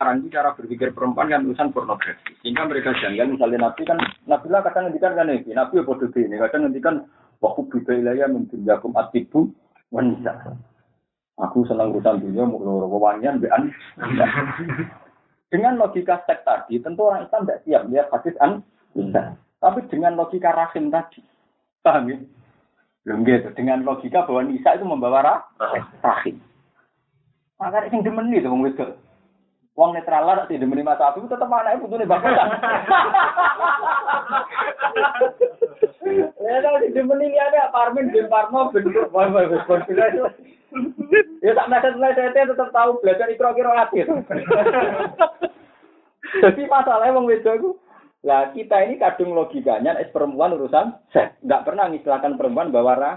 Sekarang itu cara berpikir perempuan kan urusan pornografi. Sehingga mereka janggal misalnya Nabi kan, Nabi lah kadang ngendikan kan ini, Nabi ya bodoh ini, kadang ngendikan waktu bida ilaya mungkin jakum atibu wanita. Aku senang urusan dunia, mau wawangian, bean. Dengan logika seks tadi, tentu orang Islam tidak siap lihat hadis an bisa. Tapi dengan logika rahim tadi, paham ya? Belum gitu. Dengan logika bahwa Nisa itu membawa rahim. Maka yang demeni itu wong wedok. Wong netral lah tidak demeni Mas Abi tetep anake putune bapak. Ya kalau di demeni liane apartemen di Parno bentuk bapak itu. Ya tak nadat nadat tetap tahu belajar ikro kiro akhir. Jadi masalahnya wong wedok itu lah kita ini kadung logikanya es perempuan urusan seks. Nggak pernah ngistilahkan perempuan bawa rah.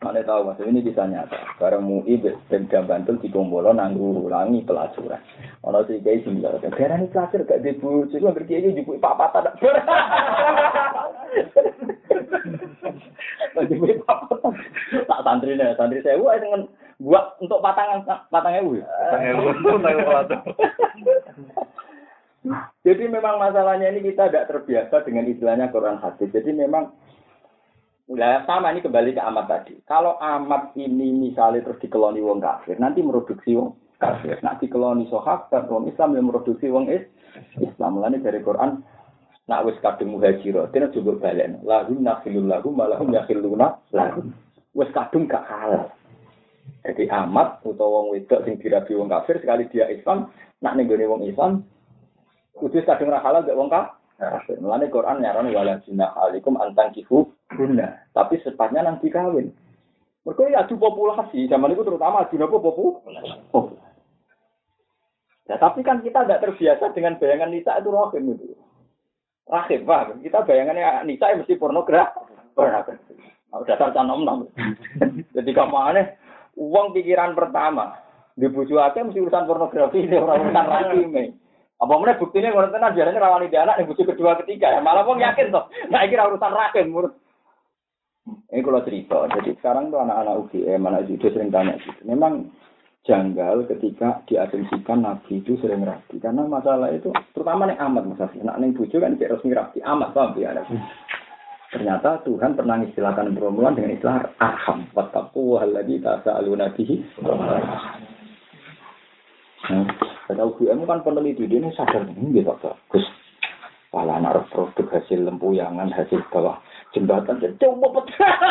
Mana tahu mas, ini bisa nyata. Barang MUI Pemda Bantul di Gombolo nanggu ulangi pelacuran. Ono kayak sini lah. Karena ini pelacur gak dibujuk, gue ngerti aja juga papa tak. Jadi papa tak santri nih, santri saya wah dengan buat untuk patangan patangnya bu. Jadi memang masalahnya ini kita tidak terbiasa dengan istilahnya Quran hadis. Jadi memang Nah, sama ini kembali ke amat tadi. Kalau amat ini misalnya terus dikeloni wong kafir, nanti meroduksi wong kafir. Nanti dikeloni sahabat wong Islam yang meroduksi wong is Islam. Mulane dari Quran nak wis kadung muhajiro, dene juga balen. Lahum nakhilul lahum malahum yakhiluna lahum. Wis kadung gak halal. Jadi amat utawa wong wedok sing dirabi wong kafir sekali dia Islam, nak ning wong Islam kudu kadung ra halal gak wong kafir. Mulane Quran nyaran wala jinah alikum antang kifu guna. Tapi sepatnya nanti kawin. Mereka ya adu populasi. Zaman itu terutama adu apa popu? Oh. Ya, tapi kan kita tidak terbiasa dengan bayangan Nisa itu rahim itu. Rahim, pak. Kita bayangannya Nisa ya mesti pornografi. Pornografi. Nah, dasar canom nom. Jadi aneh, uang pikiran pertama di buju mesti urusan pornografi, ini orang urusan rahim. Apa mana buktinya ngono tenan biasanya rawani dia anak yang butuh kedua ketiga ya malah wong yakin toh. Nah iki urusan raken menurut ini kalau cerita, jadi sekarang tuh anak-anak UGM, anak judo sering tanya gitu. Memang janggal ketika diasumsikan Nabi itu sering rapi. Karena masalah itu, terutama nih amat masalah. Nak neng bujo kan kayak resmi rapi, amat paham ya. Ternyata Tuhan pernah istilahkan perempuan dengan istilah arham. Wattaku wahalladhi tasa'aluna bihi. Nah, kata UGM kan peneliti dia ini sadar ini gitu bagus. Kalau anak produk hasil lempuyangan, hasil bawah jembatan, coba pecah.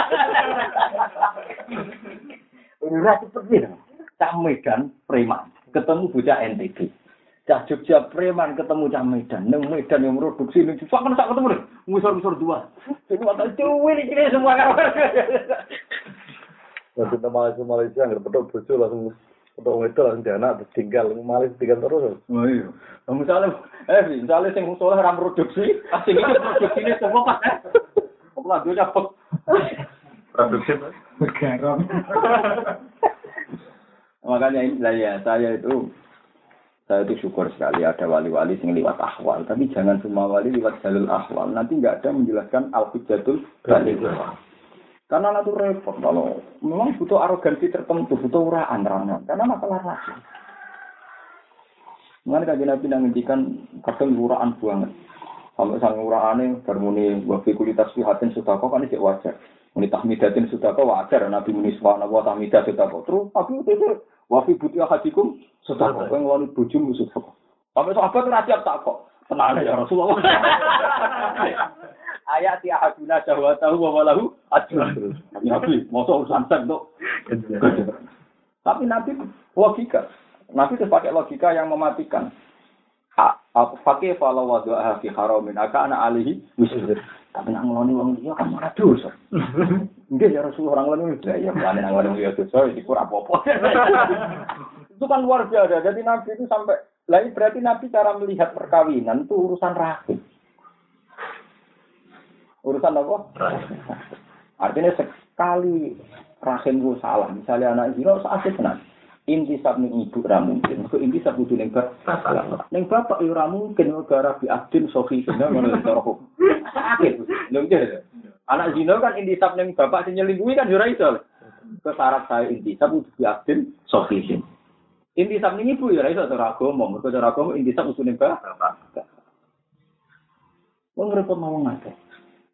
Ini seperti itu. Cah Medan preman ketemu bocah NTB. Cah Jogja preman ketemu cah Medan. Neng Medan yang produksi ini cuma kan sak ketemu deh. Musor-musor dua. Jadi waktu cuwi ini semua kan. Nanti Malaysia Malaysia nggak betul bojo langsung untuk itu langsung dia anak tinggal malah tinggal terus. Oh iya. Nah, misalnya, eh misalnya sing soleh ram produksi, asing itu produksi ini semua pas. Apa lah dia dapat Produksi garam. Makanya inilah ya saya itu saya itu syukur sekali ada wali-wali yang lewat ahwal, tapi jangan semua wali lewat jalur ahwal. Nanti nggak ada menjelaskan al-hujatul balik. Karena itu repot kalau memang butuh arogansi tertentu, butuh uraan rana. Karena masalah rasa. Mengenai kajian Nabi ngendikan kadang uraan banget. Sampai sang uraane bermuni wafi kulitas fihatin sudah kok kan cek wajar. Muni tahmidatin sudah kok wajar. Nabi muni subhanahu wa tahmidah sudah kok. Terus tapi itu wafi butia hadikum sudah kok. Yang wali bujum sudah kok. Sampai sahabat itu tak kok. Tenang ya Rasulullah. ayat ya haduna syahwatahu wa walahu ajrun. Nabi, masa urusan seks tuh. Tapi Nabi logika. Nabi itu pakai logika yang mematikan. Fakih falau wadu'aha fi haramin aka anak alihi. Tapi nak ngeloni wong dia kan malah dosa. Enggak ya Rasulullah orang ngeloni ya ya mulane nang ngeloni ya dosa iku ora apa-apa. Itu kan luar biasa. Jadi Nabi itu sampai lah berarti Nabi cara melihat perkawinan itu urusan rahim. Urusan apa? Artinya sekali rahim gue salah, misalnya anak zina usah asik tenan. Inti sab ning ibu ra mungkin. Kok inti sab kudu ning bapak. Ning bapak yo ra mungkin gara bi adin sofi kena ngono cara. Sakit. Lho Anak zina kan inti sab ning bapak sing nyelingkuhi kan yo ra iso. Ke syarat saya inti sab kudu bi adin sofi Intisab ini ibu ya iso cara agama, mergo cara agama intisab usune bapak. Wong repot mau ngake.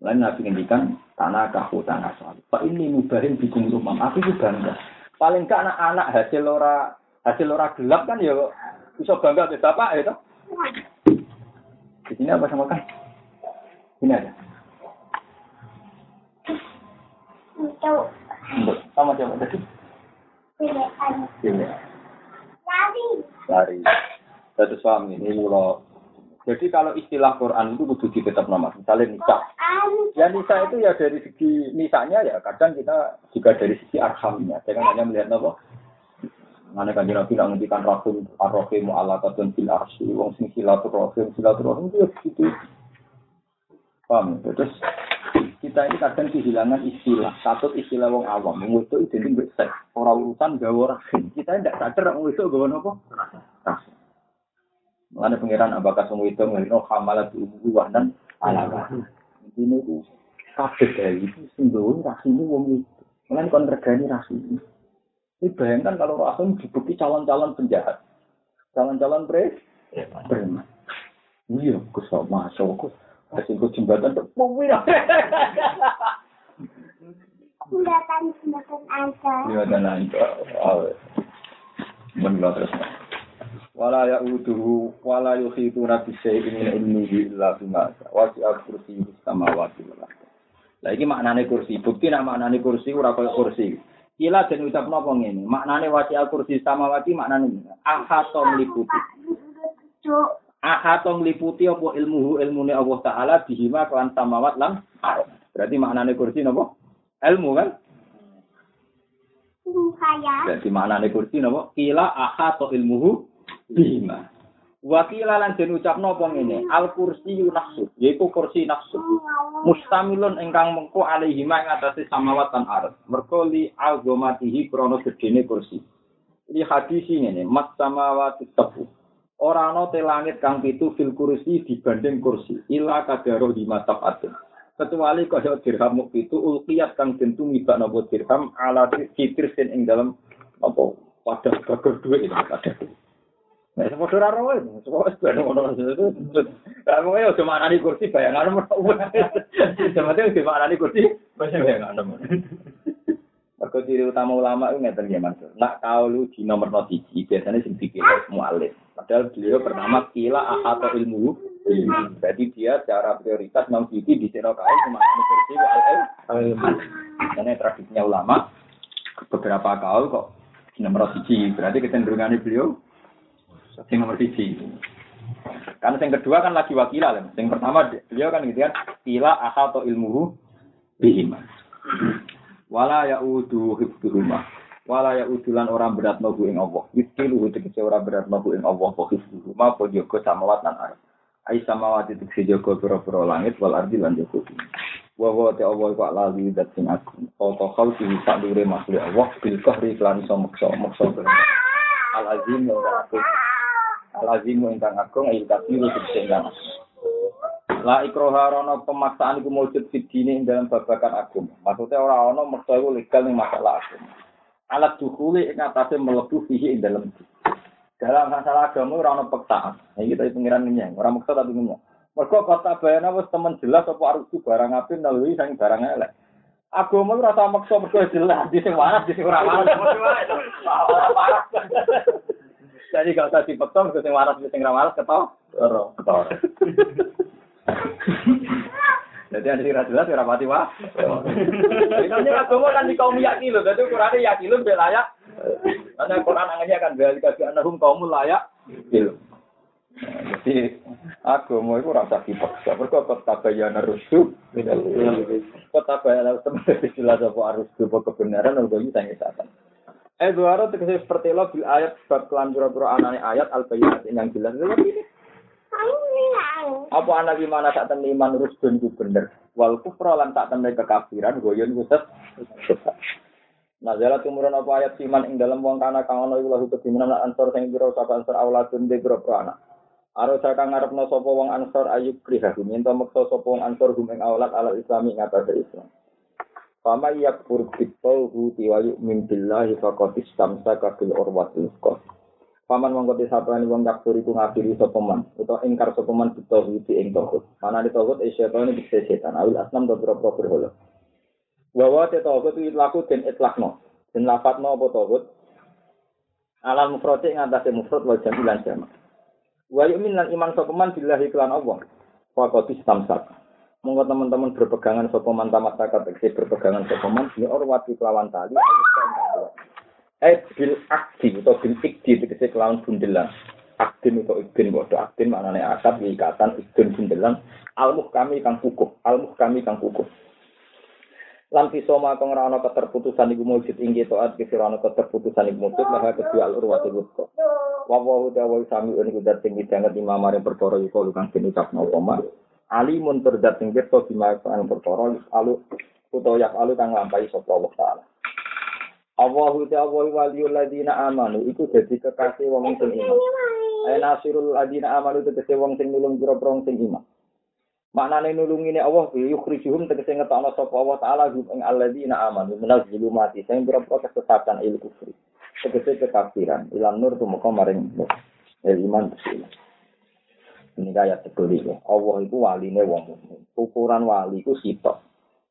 Lain nabi ngendikan tanah kahu tanah soal. Pak ini mubahin bikum rumah. Aku juga bangga. Paling gak anak-anak hasil ora hasil ora gelap kan ya bisa bangga ke bapak ya toh. Di sini apa sama kan? Ini ada. Sama siapa tadi? pilihan lari. Lari. Satu suami ini kalau jadi kalau istilah Quran itu kudu ditetap nama. Misalnya nikah. Ya nisa itu ya dari segi nisanya ya kadang kita juga dari segi arhamnya. Jangan hanya melihat apa. Mana kan Nabi nak ngendikan rahim arrohimu ala katun fil arsy wong sing silaturahim silaturahim itu ya begitu. Paham? ya? Terus kita ini kadang kehilangan istilah. Satu istilah wong awam. Wong itu identik mbek seks. Ora urusan gawe rahim. Kita tidak sadar wong itu gawe apa? Rahim. Mengenai pengiran abakas wong itu ngelino hamalat ibu wahdan ala. Ini itu kabeh dari itu sing gawe rahim wong itu. Mengenai kon regani rahim. Ini bayangkan kalau rahim dibukti calon-calon penjahat. Calon-calon pre preman. Iya, kusok masuk. Hasil jembatan terpungwi. Jembatan jembatan aja. Iya dan lanjut. Menurut terus. Wala ya uduhu wala yuhitu nabi syai'in min ilmihi illa bima wasi kursi samawati wal ardh. Lah iki maknane kursi. Bukti nak maknane kursi ora kaya kursi. Kila den ucap napa ngene. Maknane wasi kursi samawati maknane ngene. Ahato mliputi. Cuk. Ahato mliputi apa ilmuhu ilmune Allah taala bihima kelan samawat lan. Berarti maknane kursi napa? Ilmu kan? Jadi maknane kursi napa? Kila ahato ilmuhu bima. Wakila lan den ucapno apa ngene, al kursi nafsu, yaiku kursi nafsu. Mustamilun ingkang mengko alaihi ma ing atase samawat lan ardh. Merko li azamatihi krana gedene kursi. Ini hadis ngene, mat samawati tebu. Ora ana te langit kang pitu fil kursi dibanding kursi. Ila kadaro di matafat. Kecuali kaya dirham muk pitu ulqiyat kang den tumibak napa dirham ala kitir sin ing dalam apa pada gagal duit itu pada Nah, semua ora roe, semua wis ben ngono. Lah mau yo cuma ani kursi bayangan mau. Cuma itu cuma ani kursi bayangan. Mergo ciri utama ulama itu ngeten ya Mas. Nak kaulu di nomor no siji biasanya sing dipilih mualif. Padahal beliau pertama kila ahato ilmu. Jadi dia secara prioritas mau siji di sini kau cuma ani kursi ilmu. Karena tradisinya ulama beberapa kaul kok nomor siji. Berarti kecenderungannya beliau sing nomor siji. Karena yang kedua kan lagi wakila lah. Yang pertama beliau kan gitu kan kila atau ilmuhu bihima. Wala ya udu hifduhuma. Wala ya udulan orang berat nobu ing Allah. Hifduhu tegese orang berat nobu ing Allah. Wa hifduhuma po jogo samawat lan arep. Ai samawat itu tegese jogo pira-pira langit wal ardi lan. Wa wa te Allah kok lali dat sing aku. Foto kau sing sak dure makhluk Allah bil kahri lan iso maksa. Al azim yang alazimu ingkang agung ayu kafiru sing La ikroha rono pemaksaan iku mujud fidine ing dalam babakan agung. Maksudnya ora ono merta iku legal ning masalah agung. Alat dukuli ing atase mlebu fihi ing dalam dalam masalah agama ora ono peksaan. Iki kita pengiran ngenyang, ora maksa tapi ngenyang. Mergo kota bayana wis temen jelas apa arus barang apik nalui sang barang elek. Agama ora rasa maksa mergo jelas di sing waras di sing ora waras. Waras. Jadi gak usah dipeksa, mergo sing waras sing waras ketok. Ora, ketok. Jadi ada sing jelas ora pati wah. Ini agama kan di kaum yakin loh, jadi Quran yakin loh layak. Karena Quran angannya kan bel kasih anahum kaum layak. Gitu. Jadi agama itu rasa dipaksa. Mergo kota bayana rusuh. Kota bayana teman istilah apa harus kebenaran atau ini tanya setan. Eh tegese seperti lo bil ayat sebab kelan pura-pura anane ayat al bayinat yang jelas. Tapi apa anak gimana tak temen iman rusdun itu bener. Wal kufra lan tak temen kekafiran goyon. Nah, jala tumurun apa ayat siman ing dalam wong kana kang ana iku lahu kedimenan ansor sing pira sapa ansor auladun de pira anak. Aro saka ngarepno sapa wong ansor ayub kriha minta meksa sapa wong ansor hum ing aulad ala islami ngatasé Islam. Fama yakfur bitauhu wa yu'min billahi faqad istamsaka bil urwatil wuthqa. Paman mongko disapani wong yakfur iku ngafiri sapa man utawa ingkar sapa man bitauhid ing tauhid. Mana di tauhid setan iki setan awil asnam do pira berhala. Wa wa te tauhid itu laku den itlakno. Den lafadzno apa tauhid? Alam mufrad ing atase mufrad wal jam lan jamak. Wa yu'min lan iman sapa man billahi kelan Allah. Faqad istamsak. Monggo teman-teman berpegangan sapa man tamat takat tegese berpegangan sapa man bi orwati kelawan tali Eh bil akdi atau bil ikdi tegese kelawan bundelan. Akdin atau ikdin bodoh akdin maknane akad ikatan ikdin bundelan. Almuh kami kang kukuh almuh kami kang kukuh. Lan pisoma kang ora ana keterputusan iku mujud ing taat kira ana keterputusan iku mujud maka kedua al urwatul wuthqa wa wa ta'ala sami dat sing imam mari perkara iku kang den ucapno apa alimun terdat sing pirsa bima kan perkara alu utawa yak alu kang lampahi sapa Allah taala Allahu ta'ala waliyul ladina amanu iku dadi kekasih wong sing iman Ayo nasirul ladina amanu tegese wong sing nulung pira-pira sing iman Maknane nulungine Allah bi yukhrijuhum tegese ngetokno sapa Allah taala hum ing alladzina amanu minaz zulumati sing pira-pira kesesatan il kufri. Tegese kekafiran ilan nur tumeka maring. El iman bismillah. Ini kaya teguri ya. Allah itu waline wong mukmin. Ukuran wali itu sitok.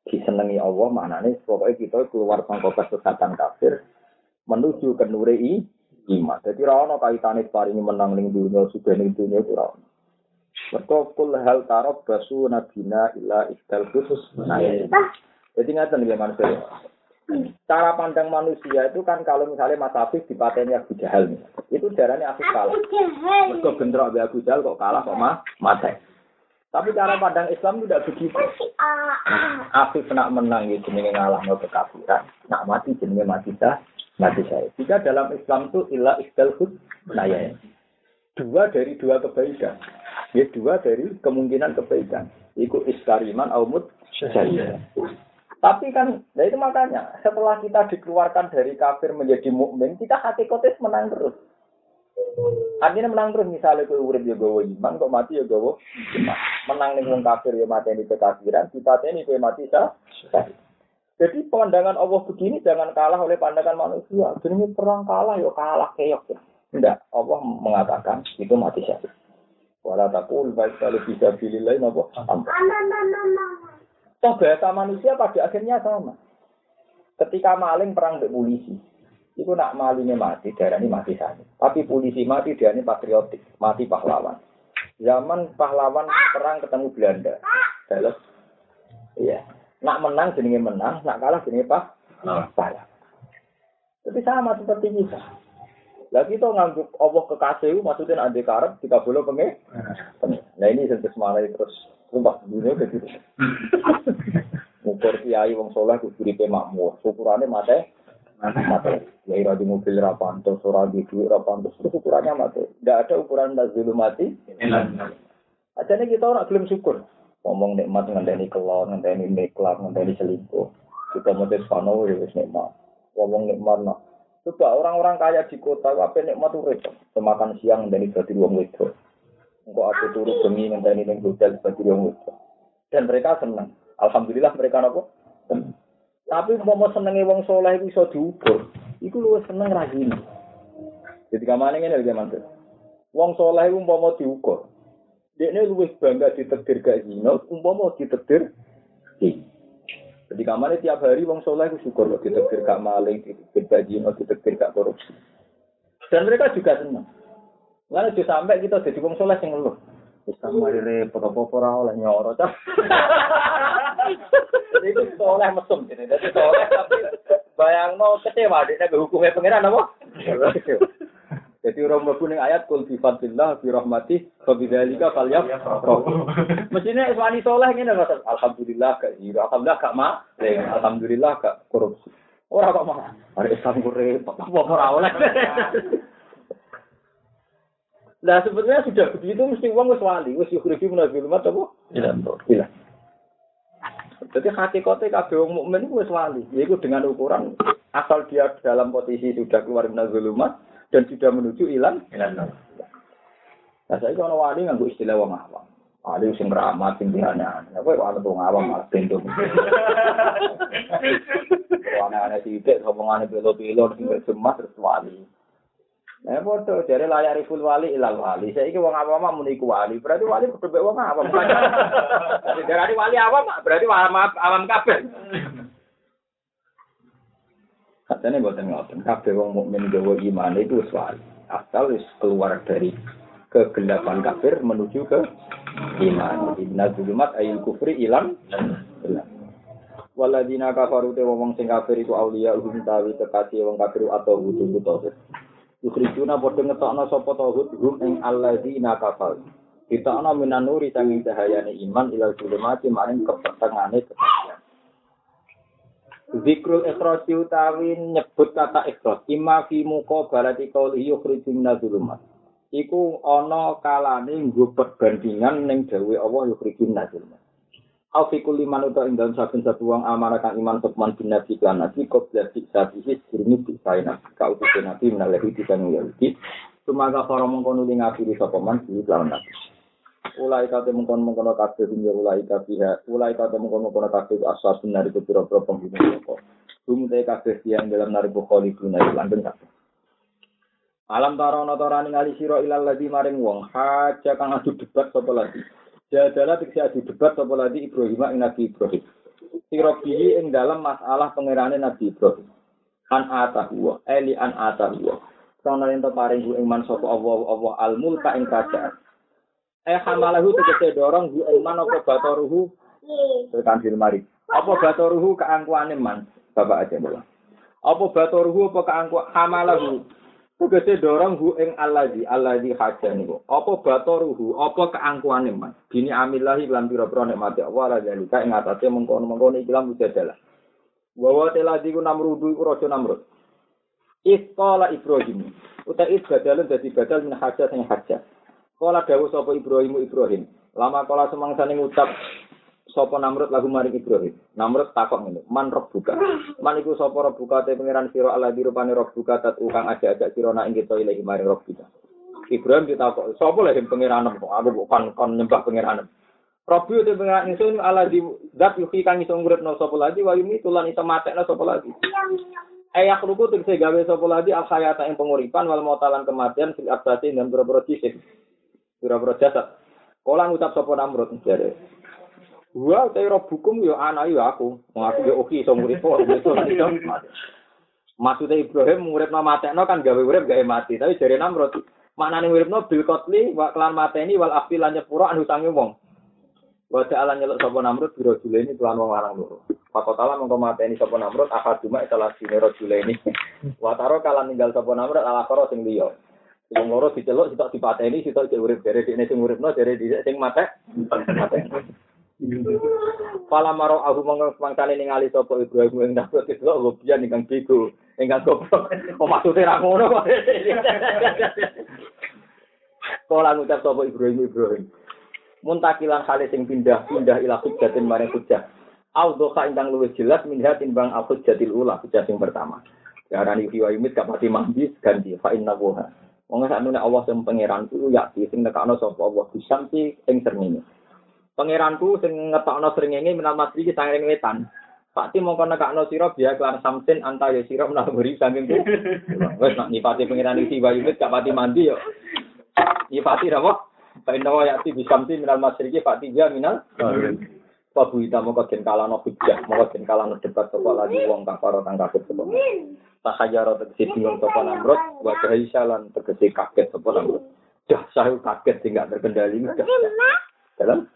Disenengi Allah maknane pokoknya kita keluar sangka kesesatan kafir menuju ke nure i iman. Jadi ra ono kaitane paringi menang ning dunia sudah ning dunia itu ra ono. Kul hal tarab basu nabina ila istal khusus. Nah, ini. Jadi ngatain ya manusia. Cara pandang manusia itu kan kalau misalnya Mas Afif dipateni Abu Jahal nih, itu darahnya Afif kalah. Mereka bentrok Abu Abu Jahal kok kalah kok mah mati. Tapi cara pandang Islam tidak begitu. Ah, ah. Afif nak menang itu jenenge ngalah no kekafiran. Nak mati jenenge mati sah, mati saya. Jika dalam Islam itu ilah istal nah ya. Dua dari dua kebaikan. Ya dua dari kemungkinan kebaikan. Iku iskariman aumut syahid. Tapi kan, nah itu makanya setelah kita dikeluarkan dari kafir menjadi mukmin, kita hati kotes menang terus. Artinya menang terus misalnya kue urip ya gawa iman, kok mati ya gawa iman. Menang nih kafir ya mati ini kekafiran, kita ini kue mati sah. Jadi pandangan Allah begini jangan kalah oleh pandangan manusia. Jadi perang kalah ya kalah keok. Tidak, Allah mengatakan itu mati syahid. Wala takul baik kalau bisa pilih lain apa? Toh bahasa manusia pada akhirnya sama. Ketika maling perang dengan polisi, itu nak malingnya mati, darah ini mati saja. Tapi polisi mati, dia ini patriotik, mati pahlawan. Zaman pahlawan perang ketemu Belanda, Terus, iya. Nak menang jenenge menang, nak kalah jenenge pak, pahlawan. Tapi sama seperti kita. Lah kita ngangguk Allah kekasih, maksudnya ade karep, kita boleh pengen. Nah ini sentuh semalai terus sumpah dunia kayak gitu. Ngukur kiai wong soleh kudu uripe makmur. Ukurannya mate mate. Ya ira di mobil ra pantes, ora di duit ra pantes. Terus ukurannya mate. Tidak ada ukuran nazulu mati. Ajane kita ora gelem syukur. Ngomong nikmat ngenteni kelon, ngenteni niklat, ngenteni selingkuh. Kita mesti pano ya wis nikmat. Ngomong nikmat nah. Coba orang-orang kaya di kota, apa nikmat urip. Semakan siang ngenteni dadi wong wedok. Engkau aku turu bengi ngenteni ning hotel wong wedok. Dan mereka senang. Alhamdulillah mereka nopo. Tapi mau senenge wong soleh itu iso diukur. Iku lu seneng ra gini. Jadi kamane ngene lho mantu. Wong soleh itu umpama diukur. Dekne luwih bangga ditekdir gak zina, umpama ditekdir zina. Jadi kamane tiap hari wong soleh itu syukur kok ditekdir gak maling, ditekdir gak zina, ditekdir gak korupsi. Dan mereka juga senang. Lalu juga sampai kita jadi wong soleh sing ngeluh. Wis mari repot apa ora oleh nyoro cah. Jadi itu soleh mesum jadi. Jadi soleh tapi bayangno kecewa dia ke hukumnya pangeran apa? Jadi orang mlebu ning ayat kul bi fadlillah bi rahmati fa bidzalika falyaf. Mestinya iswani soleh ngene Mas. Alhamdulillah gak zina, alhamdulillah gak ma, alhamdulillah gak korupsi. Ora kok mah. Are Islam repot apa ora oleh. Nah sebetulnya sudah begitu mesti uang wis wali, wis yukhriju minadzul mat apa? Iya. Iya. Jadi hakikatnya kabeh wong mukmin wis wali, yaitu dengan ukuran asal dia dalam posisi sudah keluar minadzul mat dan sudah menuju ilang. Nah saya kalau wali nganggo istilah wong awam. Wali sing keramat, sing dihana. Ya kowe wali wong awam malah bendo. Wana ana sithik omongane pilo-pilo sing terus wali. Nah, foto dari layak riful wali ilal wali. Saya ini wong awam muni iku wali. Berarti wali kudu mbek wong awam. Dari wali awam berarti awam awam kabeh. Katanya buatan ngoten. Kabeh wong mukmin gawa iman itu wis wali. Asal wis keluar dari kegelapan kafir menuju ke iman. Inna zulumat ayil kufri ilam. Waladina kafaru te wong sing kafir iku auliya hum tawi kekasih wong kafir atau wujuh tauhid. Yukhrijuna padha ngetokno sapa tauhid hum ing alladzina kafaru. Kita ana minanuri sanging cahayane iman ilal zulumati maring kepetengane kekasih. Zikrul ikhrasi utawi nyebut kata ikhras imma fi muqabalati qawli yukhrijun minadzulumat. Iku ana kalane nggo perbandingan ning dawuh Allah yukhrijun minadzulumat. Au fi kulli man uta ing dalem saben satu wong amanah kang iman sopman bin nabi kan nabi kok dadi sabihi sirni bisaina ka utus nabi menalehi disan Yahudi Sumaga para mengkono ning ngafiri sapa man di lawan nabi. Ulai kate mengkon mengkono kabeh dunya ulai kabeh ulai kate mengkon mengkono kabeh ashabun nari kepira-pira penghuni neraka Hum te kabeh yang dalam nari bukholi guna kabeh Alam tarono torani ngali sira ilal ladzi maring wong. Haja kang adu debat sapa lagi Jadalah tegese adu debat sapa lagi Ibrahim ing Nabi Ibrahim. Sirobihi ing dalam masalah pangerane Nabi Ibrahim. An atahu eli an atahu. Sono yen to paring hu ing man sapa Allah Allah al mulka ing kerajaan. Eh hamalahu tegese dorong hu ing man apa batoruhu tekan mari. Apa batoruhu keangkuhane man? Bapak aja bola. Apa batoruhu apa keangku hamalahu Tegese dorong hu ing allazi allazi haja niku. Apa batoruhu, apa keangkuhane man. Bini amillahi lan pira-pira nikmati Allah la zalika ing atase mengkono-mengkono iki lan mujadalah. Wa wa teladi ku namrudu iku raja namrud. Isqala Ibrahim. Uta is dadi badal min haja sing haja. Kala dawuh sapa Ibrahim Ibrahim. Lama kala semangsane ngucap sapa Namrud lagu maring Ibrahim. Namrud takok ngene, "Man rabbuka?" Man iku sapa rabbuka te pangeran sira ala dirupane rabbuka tat ukang ajak-ajak sira nak ing kita ilahi maring rabbuka. Ibrahim ditakok, "Sapa lha sing pangeran kok aku kok kon nyembah pangeran?" Rabbi te pangeran ingsun ala di zat yuhi kang iso nguripno sapa lagi wa yumi tulan iso matekno sapa lagi. Ayah ruku tegese gawe sapa lagi al hayata ing penguripan wal mautalan kematian fil abdati dan boro-boro fisik. Boro-boro jasad. Kala ngucap sapa Namrud jare. Wa te rabbukum yo anak yo aku. Wong aku yo oke iso ngurip kok. Maksudnya Ibrahim nguripno matekno kan gawe urip gawe mati. Tapi jare Namrud maknane nguripno bil qatli wa kelan mateni wal afi lan nyepuro anu sange wong. Wa ta'ala nyeluk sapa Namrud biro ini tuan wong larang loro. Pakotala mengko mateni sapa Namrud akad cuma salah sine ini. Wa taro kalan ninggal sapa Namrud ala karo sing liya. Wong loro diceluk sitok dipateni sitok urip dari dene sing uripno dari dhisik sing matek. Fala maro aku mangkane ningali sapa Ibrahim ing dapet itu gobian ingkang bego, ingkang goblok. Kok maksude ra ngono kok. Kala ngucap sapa Ibrahim Ibrahim. Muntakilan kali sing pindah-pindah ila hujjatin maring hujjah. Audhoka ingkang luwih jelas minha timbang al hujjatil ula hujjah sing pertama. Darani fi wa yumit kapati mandi ganti fa inna. Wong saknune Allah sing pangeran ku ya sing nekakno sapa Allah bisamsi ing srengenge. Pangeranku sing ngetokno srengenge minal masri ki sangring wetan. Pakti mongko nekakno sira biya kelar samsin anta ya sira menahuri saking ku. Wes nak nipati pangeran iki wayune gak pati mandi yo. Nipati apa? Pak Indawa ya ti bisamsi minal masri ki pakti dia minal. Pabu ita mongko den kalano hujjah, mongko den kalano debat sapa lagi wong kafaro kang kafir sapa. Tak hajaro tegesi bingung sapa Namrud, wa Haisya lan tegesi kaget sapa Namrud. Dah saya kaget tidak terkendali. Dalam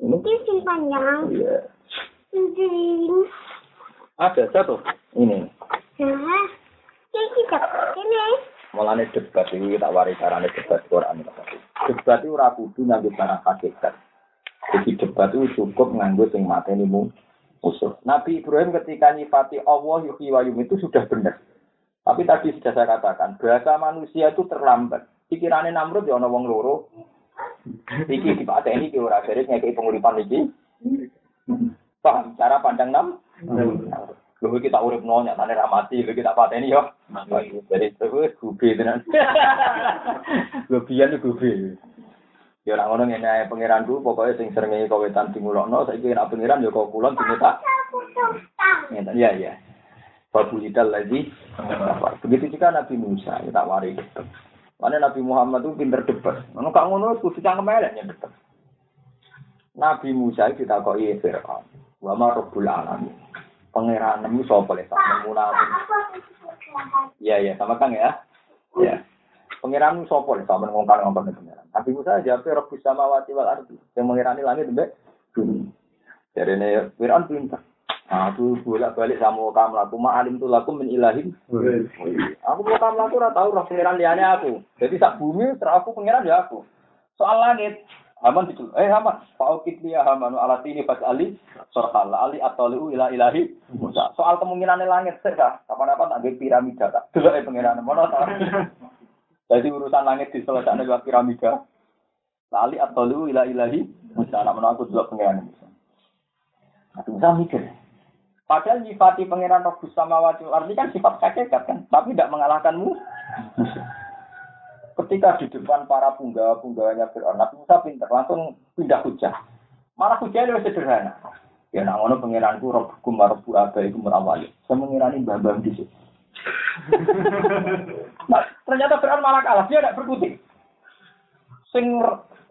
ini Ini panjang. Iya. Ada satu. Ini. Nah. Ini kita. Ini. Mulane debat ini tak wari carane debat Quran. Debat itu ora kudu nganggo barang hakikat. Jadi debat itu cukup nganggo sing mateni mu musuh. Nabi Ibrahim ketika nyifati Allah yuhyi wa itu sudah benar. Tapi tadi sudah saya katakan, bahasa manusia itu terlambat. Pikirannya Namrud ya ana wong loro. Iki di Pak ini ki ora dari ngekei penguripan iki. Paham cara pandang nam? Lho kita urip no nyatane ra mati, lho kita pateni yo. Jadi terus gubi tenan. Biyen gubi. Ya ora ngono ngene ae pangeranku pokoke sing srengenge kawetan dimulokno saiki nek pangeran ya kok kulon diminta. Ngeten ya ya. Fabulidal lagi. Begitu juga Nabi Musa, ya tak Mana Nabi Muhammad itu pinter debat. Mana kak ngono kudu cangkem elek ya debat. Nabi Musa itu ditakoki Fir'aun. Wa ma rabbul alamin. Pangeranmu sapa le tak munafik. Iya iya sama Kang ya. Ya. Pangeranmu sapa le sampean ngongkon-ngongkon pangeran. Nabi Musa jawab Rabbus samawati wal ardi. Yang mengirani langit mbek bumi. Jadi ini Fir'aun pinter. Aku bolak balik sama kamu laku ma alim tuh laku min ilahin. Aku mau kamu laku ora tahu roh pangeran aku. Jadi sak bumi terus aku pangeran ya aku. Soal langit, Haman itu, eh Haman, Faukit dia Haman ala tini pas Ali, sorkala Ali atau liu ila ilahi. Soal kemungkinan langit sih kah? Kapan-kapan ada piramida tak? Dulu eh pangeran mana tak? Jadi urusan langit diselesaikan lewat piramida. Ali atau liu ila ilahi Musa. Namun aku dulu pangeran. Aku bisa mikir. Padahal nyifati pangeran Rabbus Samawati wal Ardi kan sifat hakikat kan, tapi tidak mengalahkanmu. Ketika di depan para punggawa-punggawanya Fir'aun, Nabi Musa pinter, langsung pindah hujah. Malah hujah lebih sederhana. Ya nak ngono pangeranku Rabbukum wa Rabbu abaikum awali. Saya mengirani mbah-mbah di situ. Nah, ternyata Fir'aun malah kalah, dia tidak berkutik. Sing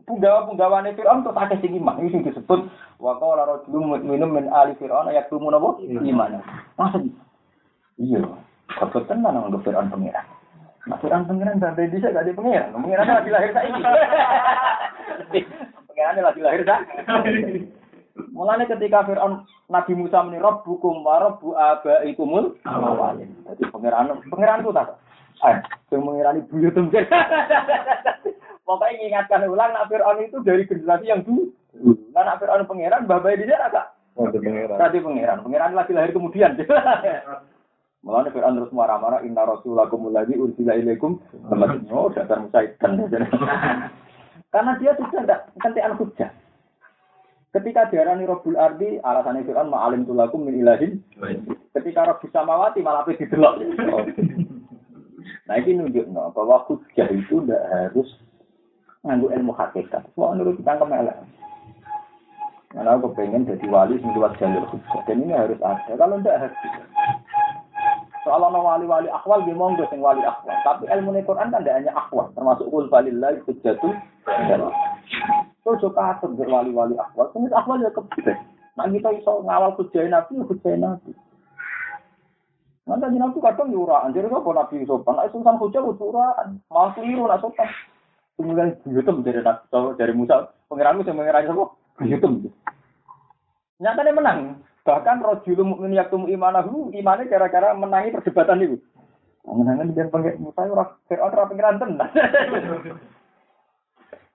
punggawa-punggawane Fir'aun terus akeh sing iman. Ini sing disebut wa qala rajulun mu'minun min ali Fir'aun yaktumu napa? Iman. Masa Iya. Goblok tenan nang Fir'aun pangeran. Nah, Fir'aun pangeran sampai bisa gak ada pangeran. Pangeran lagi lahir saiki. Pangeran lagi lahir saiki. Mulane ketika Fir'aun Nabi Musa muni rabbukum wa rabbu abaikumul awalin. Jadi pangeran pangeran itu tak. Eh, yang mengirani buyut mungkin. Pokoknya mengingatkan ulang, nak Fir'aun itu dari generasi yang dulu. Nah, nak Fir'aun pangeran, babai di sana kak. Nanti pangeran. Tadi pangeran, pangeran lagi lahir kemudian. Mulanya Fir'aun terus marah-marah, inna rasulakum lagi ursila ilaikum. Oh, dasar musaitan. Karena dia sudah tidak kentian hujah. Ketika diarani Robul Ardi, alasannya Fir'aun ma'alim tulakum min ilahin. Ketika Rabbus Samawati malah apa didelok. Nah ini nunjuk no, bahwa hujah itu tidak harus nganggu ilmu hakikat. Semua menurut kita kemelek. Karena aku pengen jadi wali sing lewat jalur hujah. Dan ini harus ada. Kalau tidak harus. Soal ono wali-wali akwal dia monggo sing wali akwal. Tapi ilmu Quran kan tidak hanya akwal, termasuk kul balillah hujjatul. Terus juga atur wali-wali akwal. Terus akwal ya kebeda. Nah kita iso ngawal hujah nabi, hujah nabi. Nanti nabi kadang yura, anjir kok nabi sopan. Nah sultan hujah uraan, malah keliru nak sopan. Kemudian buyutem dari nabi dari Musa, pengiranmu yang mengirangi apa? Buyutem. Nyata dia menang. Bahkan rojul mukmin yaktum imanahu, imannya gara-gara menangi perdebatan itu. Menangan dia pengen Musa ora Fir'aun ora pengiran tenan.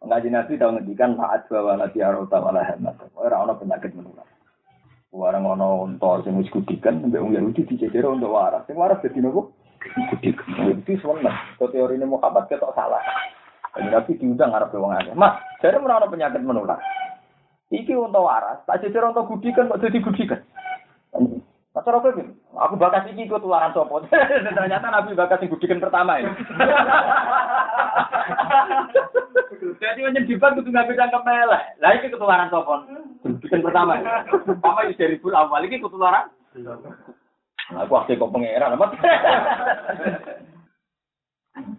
Ngaji nabi ngedikan saat bawa lati arota wala hemat. Orang orang penyakit menular. Warang ono unta sing wis kudikan mbek wong Yahudi dicecer untuk waras. Sing waras dadi nopo? Kudikan. Itu sewenang. Kok teori ini Muhammad ketok salah. Nabi diundang ngarep wong akeh. Mas, jare ora ono penyakit menular. Iki unta waras, tak cecer unta gudikan kok dadi gudikan. Mas ora kowe aku bakas iki ikut tularan sapa? Ternyata Nabi bakas sing gudikan pertama ya. Jadi menyedihkan kudu nggak bisa kepelek. Lah iki ketularan sapa? Gudikan pertama. Pertama itu dari bulan awal iki ketularan. Aku akeh kok pangeran apa?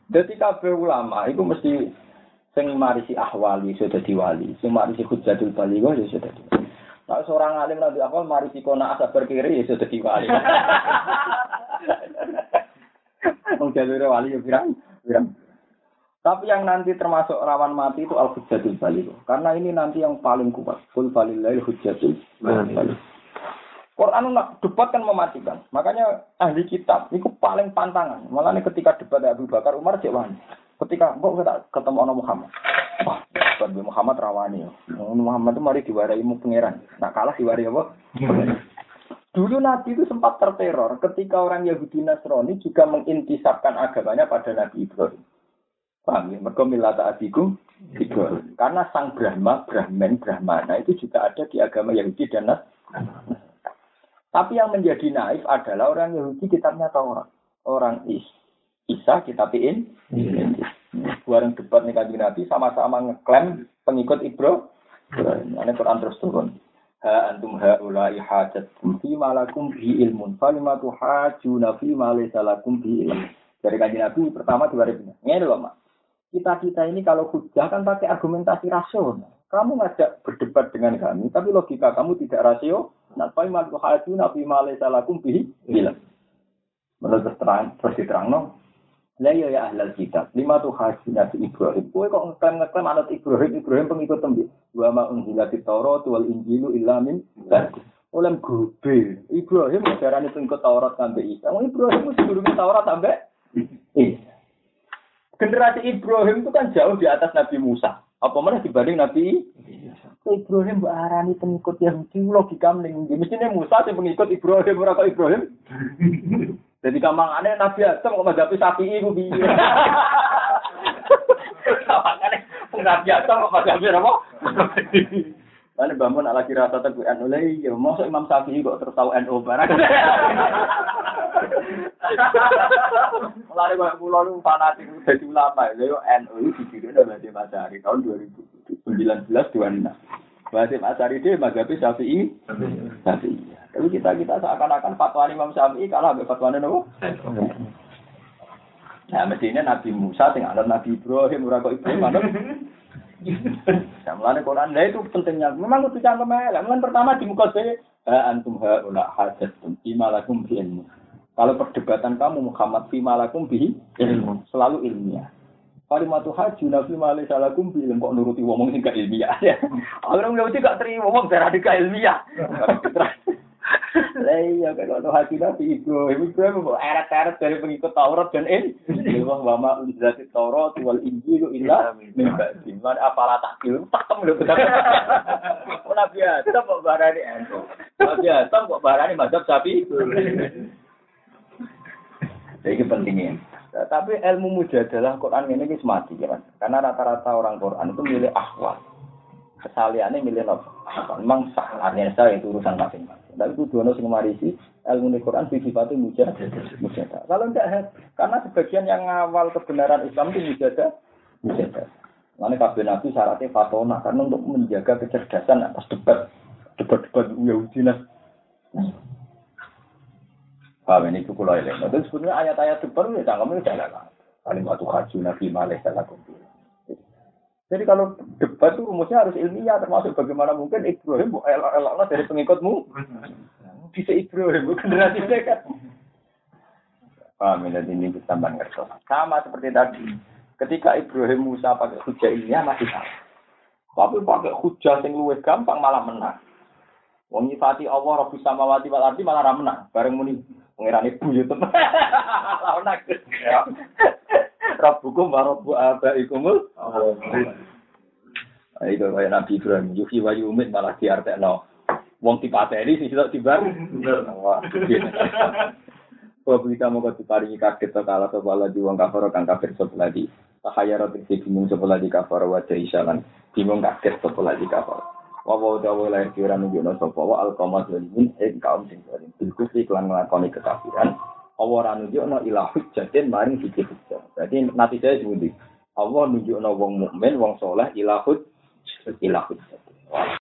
Jadi kabeh ulama itu mesti sing marisi ahwali sudah diwali, sing marisi hujjatul baligh ya sudah diwali. Nah, seorang alim nanti apa marisi kona asa berkiri ya sudah diwali. Wong jalur wali ya pirang, pirang. Tapi yang nanti termasuk rawan mati itu al hujjatul baligh. Karena ini nanti yang paling kuat. Kul falillahil hujjatul baligh. Quran nak debat kan mematikan. Makanya ahli kitab itu paling pantangan. Malah ketika debat Abu Bakar Umar cek wani. Ketika kok kita ketemu orang Muhammad. Wah, debat Muhammad rawani. Muhammad itu mari diwarai mu pangeran. Nak kalah diwarai apa? Dulu Nabi itu sempat terteror ketika orang Yahudi Nasrani juga mengintisapkan agamanya pada Nabi Ibrahim. Paham ya? Mereka milata abikum. Karena sang Brahma, Brahman, Brahmana itu juga ada di agama Yahudi dan Nasrani. Tapi yang menjadi naif adalah orang Yahudi kitabnya Taurat. Orang Is Isa kitabin. Bareng debat nih kanjeng Nabi sama-sama ngeklaim pengikut Ibro. Ini Quran terus turun. ha antum haula'i hajatum fi ma lakum bi ilmun falima tuhajuna fi ma laysa lakum bi ilmun. Dari kanjeng Nabi pertama dua ribu. Ini loh, Mak. Kita-kita ini kalau hujah kan pakai argumentasi rasional. Kamu ngajak berdebat dengan kami, tapi logika kamu tidak rasio. Nah, falima tuhajuna fi ma laysa lakum bi ilmun. Menurut terang, terus diterang no. Lah ya ya ahlal kitab, lima tuh haji Nabi Ibrahim. Kowe kok ngeklaim ngeklaim anak Ibrahim, Ibrahim pengikut tembi. Wa ma unzila Taurat wal Injilu illa min ba'di. Oleh gobe. Ibrahim ajaran itu pengikut Taurat sampai Isa. Wong Ibrahim itu sebelumnya Taurat sampai Isa. Generasi Ibrahim itu kan jauh di atas Nabi Musa. Apa mana dibanding Nabi Ibrahim mbak arani pengikut Yahudi logika mending mestinya Musa sing pengikut Ibrahim ora kok Ibrahim jadi gampang aneh Nabi Adam kok madhapi sapi iku piye? Makane Nabi Adam kok madhapi apa? Mana bangun ala kira rasa tegu NU lagi, ya masuk Imam Syafi'i kok terus tahu NU barang. Mulai kayak pulau lu fanatik jadi ulama, ya NU itu didirikan oleh Basim Asyari tahun 2019 26. Basim Asyari dia madhapi Syafi'i, Syafi'i. Tapi kita kita seakan-akan fatwa Imam Syafi'i kalah sampai fatwa Nabi. Nah, mestinya Nabi Musa tinggal ada Nabi Ibrahim, ora kok Ibrahim. Ya, mulane Quran lah itu pentingnya. Memang itu cangkem elek. Mulane pertama di muka saya, antum ha ula hajatum imalakum bi ilmu. Kalau perdebatan kamu Muhammad fi malakum bi ilmu, selalu ilmiah. Kalimatu haji nabi malih salakum bi ilmu kok nuruti wong sing gak ilmiah. Orang nggak gak terima wong darah gak ilmiah. Lah iya kan kalau hati nabi Ibrahim Ibrahim mau eret-eret dari pengikut Taurat dan ini. Wong wama ulizati Taurat wal Injil illa min ba'di. Man apalah takil takem lho betul. Nabi Adam kok barani ento. Nabi Adam kok barani mazhab sapi. Jadi pentingnya. Tapi ilmu mujadalah Quran ini wis mati kan. Karena rata-rata orang Quran itu milih akhwat. Kesaliannya milih apa? Memang sah saya itu urusan masing-masing. Tapi itu dua sing marisi ilmu di Quran sifatnya mujadah. Mujadah. Kalau enggak karena sebagian yang awal kebenaran Islam itu mujadah, mujadah. Mana kabeh nabi syaratnya fatona karena untuk menjaga kecerdasan atas debat debat-debat Yahudi nah. Paham ini cukup lah ya. Itu sebenarnya ayat-ayat debat ya cangkem itu jalan. Kalimat haji nabi malih salakum. Jadi kalau debat itu rumusnya harus ilmiah, termasuk bagaimana mungkin Ibrahim bu elok dari pengikutmu. Bisa Ibrahim, generasi mereka. Paham ya, ini tambah ngerti. Sama seperti tadi. Ketika Ibrahim Musa pakai hujah ilmiah masih salah. Tapi pakai hujah yang luwes gampang malah menang. Wong nyifati Allah Rabbi samawati wal ardi malah ra menang. Bareng muni pengirane buyut. Lah menang. Rabbukum wa rabbu abaikumul. Nah, itu kayak Nabi Ibrahim, Yuhi wa Yumit malah diartekno. Wong dipateni sing sitok tibar. Wa kita mau diparingi kaget to kala to bala di wong kafir kang kafir sapa lagi. Tahaya roti bingung sapa lagi kafir wa isalan. Bingung kaget sapa lagi kafir. Wa wa lahir kira nunjukno sapa wa alqamat zalimin ing kaum sing zalim. Bilkus iklan nglakoni kekafiran. Allah ora nunjukno ila hujjatin maring siji hujjah. Berarti nanti saya sebuti. Allah nunjukno wong mukmin, wong soleh ila hujjah ila hujjah.